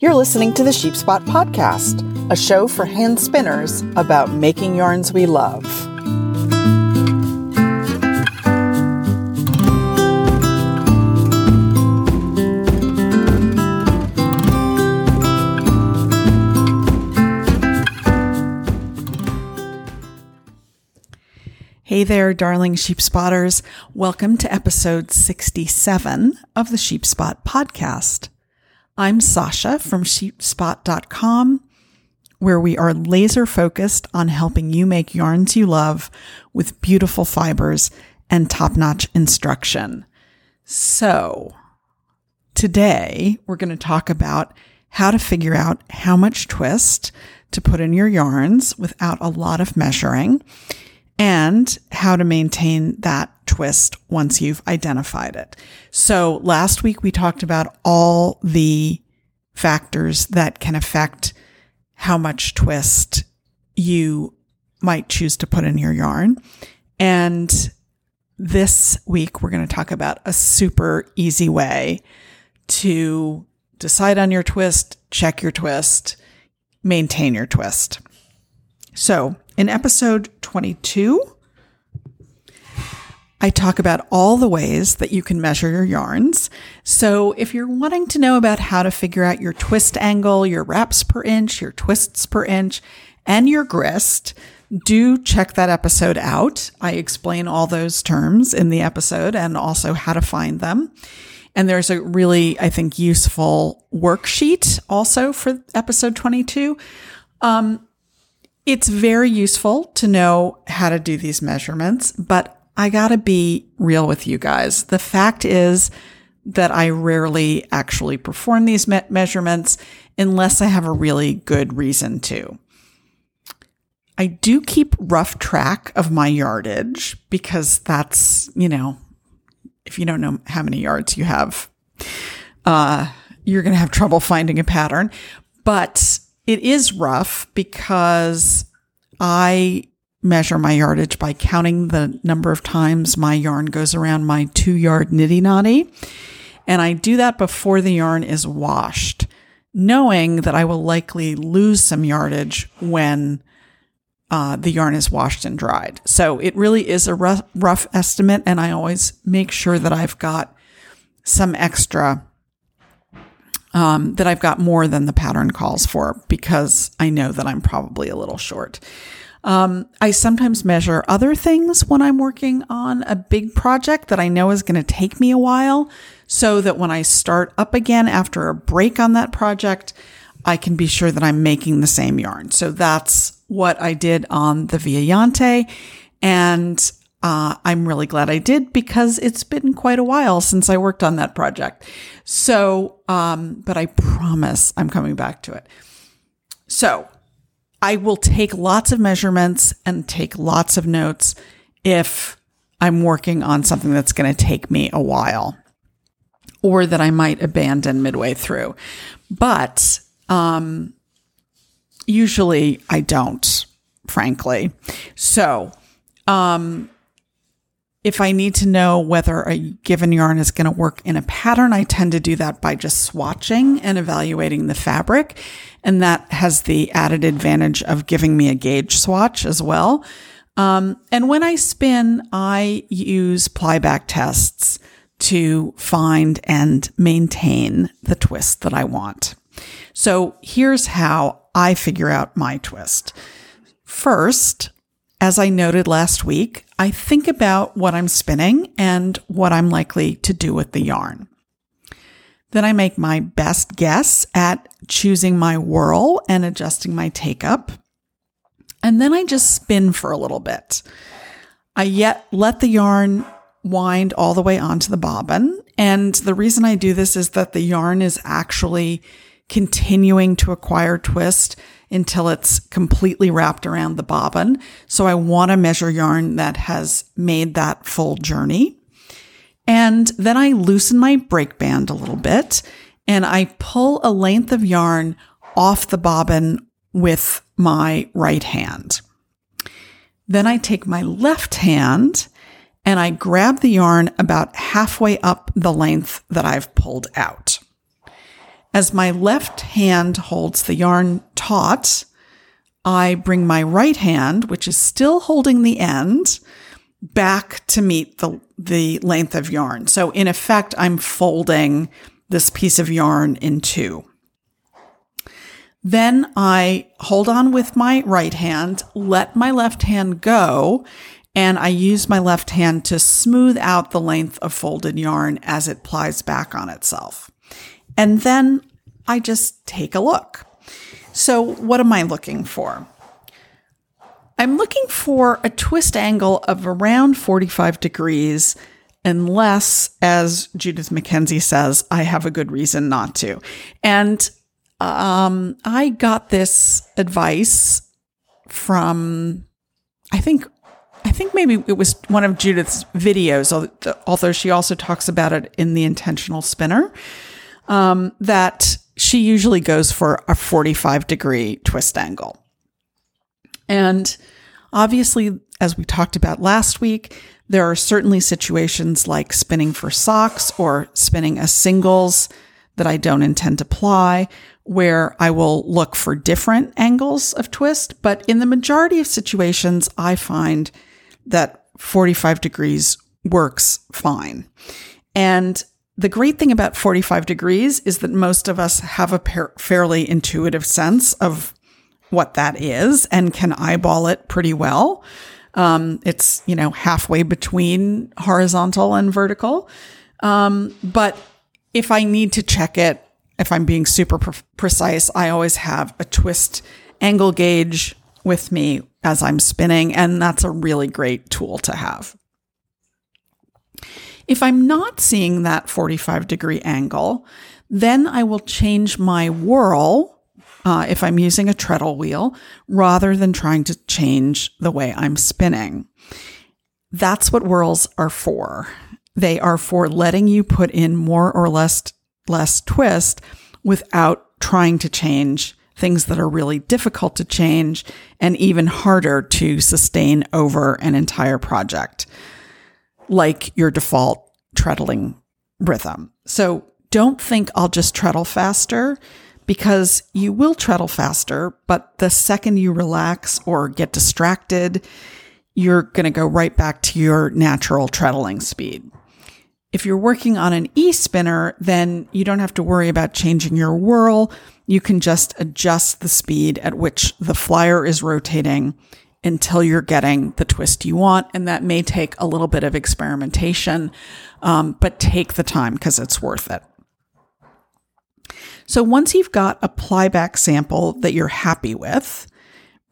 You're listening to the Sheep Spot Podcast, a show for hand spinners about making yarns we love. Hey there, darling sheep spotters. Welcome to episode 67 of the Sheep Spot podcast. I'm Sasha from sheepspot.com, where we are laser focused on helping you make yarns you love with beautiful fibers and top notch instruction. So, today we're going to talk about how to figure out how much twist to put in your yarns without a lot of measuring and how to maintain that twist once you've identified it. So last week we talked about all the factors that can affect how much twist you might choose to put in your yarn. And this week we're going to talk about a super easy way to decide on your twist, check your twist, maintain your twist. So in episode 22, I talk about all the ways that you can measure your yarns. So if you're wanting to know about how to figure out your twist angle, your wraps per inch, your twists per inch, and your grist, do check that episode out. I explain all those terms in the episode and also how to find them. And there's a really, I think, useful worksheet also for episode 22. Um, it's very useful to know how to do these measurements, but I gotta be real with you guys. The fact is that I rarely actually perform these me- measurements unless I have a really good reason to. I do keep rough track of my yardage because that's, you know, if you don't know how many yards you have, uh, you're going to have trouble finding a pattern. But it is rough because I measure my yardage by counting the number of times my yarn goes around my two yard niddy noddy. And I do that before the yarn is washed, knowing that I will likely lose some yardage when uh, the yarn is washed and dried. So it really is a rough, rough estimate. And I always make sure that I've got some extra um, that I've got more than the pattern calls for because I know that I'm probably a little short. Um, I sometimes measure other things when I'm working on a big project that I know is going to take me a while so that when I start up again after a break on that project, I can be sure that I'm making the same yarn. So that's what I did on the Viajante. And uh, I'm really glad I did because it's been quite a while since I worked on that project. So, um, but I promise I'm coming back to it. So I will take lots of measurements and take lots of notes if I'm working on something that's going to take me a while or that I might abandon midway through. But, um, usually I don't, frankly. So, um, if I need to know whether a given yarn is going to work in a pattern, I tend to do that by just swatching and evaluating the fabric. And that has the added advantage of giving me a gauge swatch as well. Um, and when I spin, I use plyback tests to find and maintain the twist that I want. So here's how I figure out my twist. First, as I noted last week, I think about what I'm spinning and what I'm likely to do with the yarn. Then I make my best guess at choosing my whirl and adjusting my take up. And then I just spin for a little bit. I yet let the yarn wind all the way onto the bobbin. And the reason I do this is that the yarn is actually continuing to acquire twist until it's completely wrapped around the bobbin. So I want to measure yarn that has made that full journey. And then I loosen my brake band a little bit and I pull a length of yarn off the bobbin with my right hand. Then I take my left hand and I grab the yarn about halfway up the length that I've pulled out. As my left hand holds the yarn taut, I bring my right hand, which is still holding the end, back to meet the, the length of yarn. So in effect, I'm folding this piece of yarn in two. Then I hold on with my right hand, let my left hand go, and I use my left hand to smooth out the length of folded yarn as it plies back on itself. And then I just take a look. So, what am I looking for? I'm looking for a twist angle of around 45 degrees, unless, as Judith MacKenzie says, I have a good reason not to. And um, I got this advice from, I think, I think maybe it was one of Judith's videos, although she also talks about it in the intentional spinner. Um, that she usually goes for a 45 degree twist angle. And obviously, as we talked about last week, there are certainly situations like spinning for socks or spinning a singles that I don't intend to ply, where I will look for different angles of twist. But in the majority of situations, I find that 45 degrees works fine. And the great thing about 45 degrees is that most of us have a par- fairly intuitive sense of what that is and can eyeball it pretty well. Um, it's, you know, halfway between horizontal and vertical. Um, but if I need to check it, if I'm being super pre- precise, I always have a twist angle gauge with me as I'm spinning, and that's a really great tool to have. If I'm not seeing that 45 degree angle, then I will change my whirl uh, if I'm using a treadle wheel rather than trying to change the way I'm spinning. That's what whirls are for. They are for letting you put in more or less less twist without trying to change things that are really difficult to change and even harder to sustain over an entire project, like your default treadling rhythm. So don't think I'll just treadle faster because you will treadle faster, but the second you relax or get distracted, you're going to go right back to your natural treadling speed. If you're working on an e spinner, then you don't have to worry about changing your whirl. You can just adjust the speed at which the flyer is rotating until you're getting the twist you want. And that may take a little bit of experimentation, um, but take the time because it's worth it. So once you've got a plyback sample that you're happy with,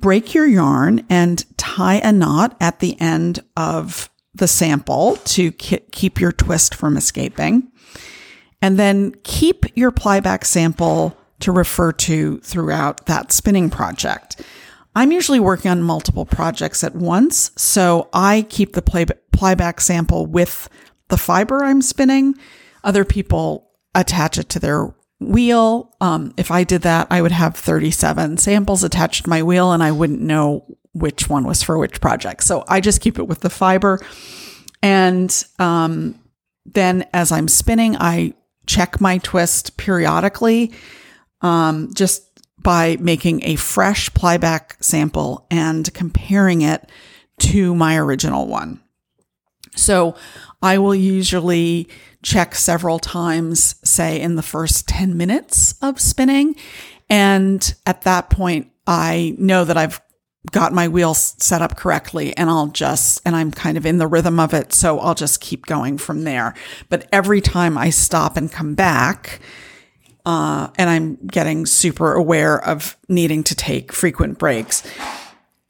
break your yarn and tie a knot at the end of the sample to keep your twist from escaping. And then keep your plyback sample to refer to throughout that spinning project. I'm usually working on multiple projects at once, so I keep the play, plyback sample with the fiber I'm spinning. Other people attach it to their wheel. Um, if I did that, I would have 37 samples attached to my wheel and I wouldn't know which one was for which project. So I just keep it with the fiber. And um, then as I'm spinning, I check my twist periodically um, just by making a fresh plyback sample and comparing it to my original one. So I will usually check several times, say in the first 10 minutes of spinning. And at that point, I know that I've got my wheels set up correctly and I'll just, and I'm kind of in the rhythm of it. So I'll just keep going from there. But every time I stop and come back, uh, and I'm getting super aware of needing to take frequent breaks,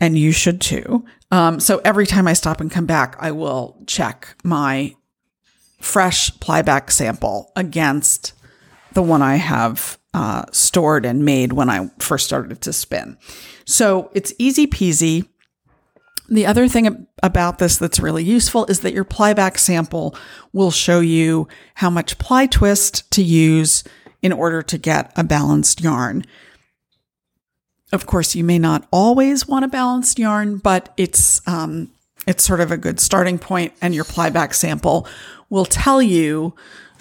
and you should too. Um, so every time I stop and come back, I will check my fresh plyback sample against the one I have uh, stored and made when I first started to spin. So it's easy peasy. The other thing about this that's really useful is that your plyback sample will show you how much ply twist to use in order to get a balanced yarn. Of course, you may not always want a balanced yarn, but it's um, it's sort of a good starting point, and your plyback sample will tell you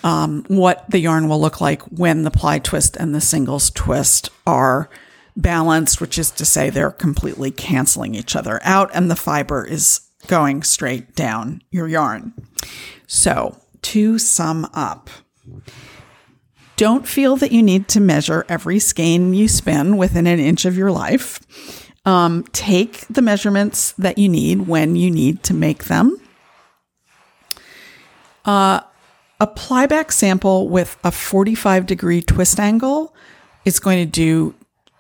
um, what the yarn will look like when the ply twist and the singles twist are balanced, which is to say they're completely canceling each other out and the fiber is going straight down your yarn. So, to sum up, don't feel that you need to measure every skein you spin within an inch of your life. Um, take the measurements that you need when you need to make them. Uh, a plyback sample with a 45 degree twist angle is going to do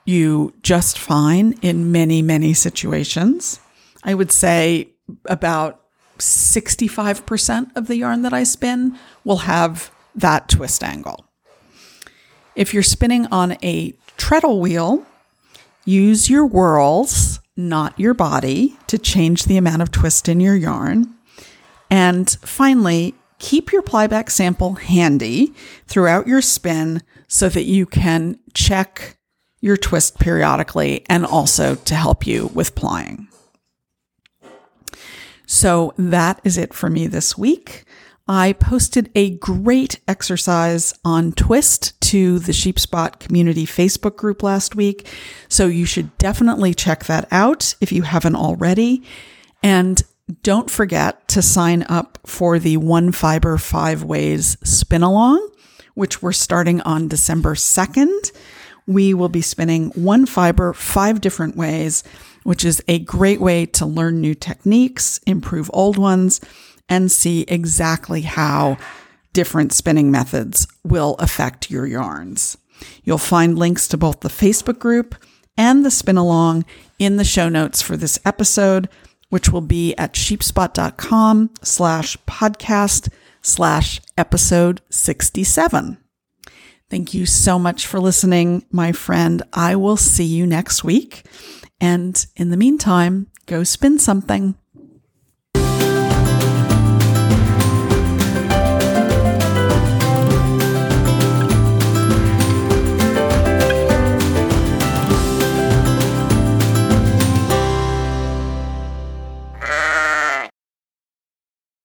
you just fine in many, many situations. I would say about 65% of the yarn that I spin will have that twist angle. If you're spinning on a treadle wheel, use your whirls, not your body, to change the amount of twist in your yarn. And finally, keep your plyback sample handy throughout your spin so that you can check your twist periodically and also to help you with plying. So that is it for me this week. I posted a great exercise on twist to the Sheepspot community Facebook group last week. So you should definitely check that out if you haven't already. And don't forget to sign up for the One Fiber Five Ways spin along, which we're starting on December 2nd. We will be spinning one fiber five different ways, which is a great way to learn new techniques, improve old ones, and see exactly how different spinning methods will affect your yarns. You'll find links to both the Facebook group and the spin along in the show notes for this episode, which will be at sheepspot.com slash podcast slash episode 67. Thank you so much for listening, my friend. I will see you next week. And in the meantime, go spin something.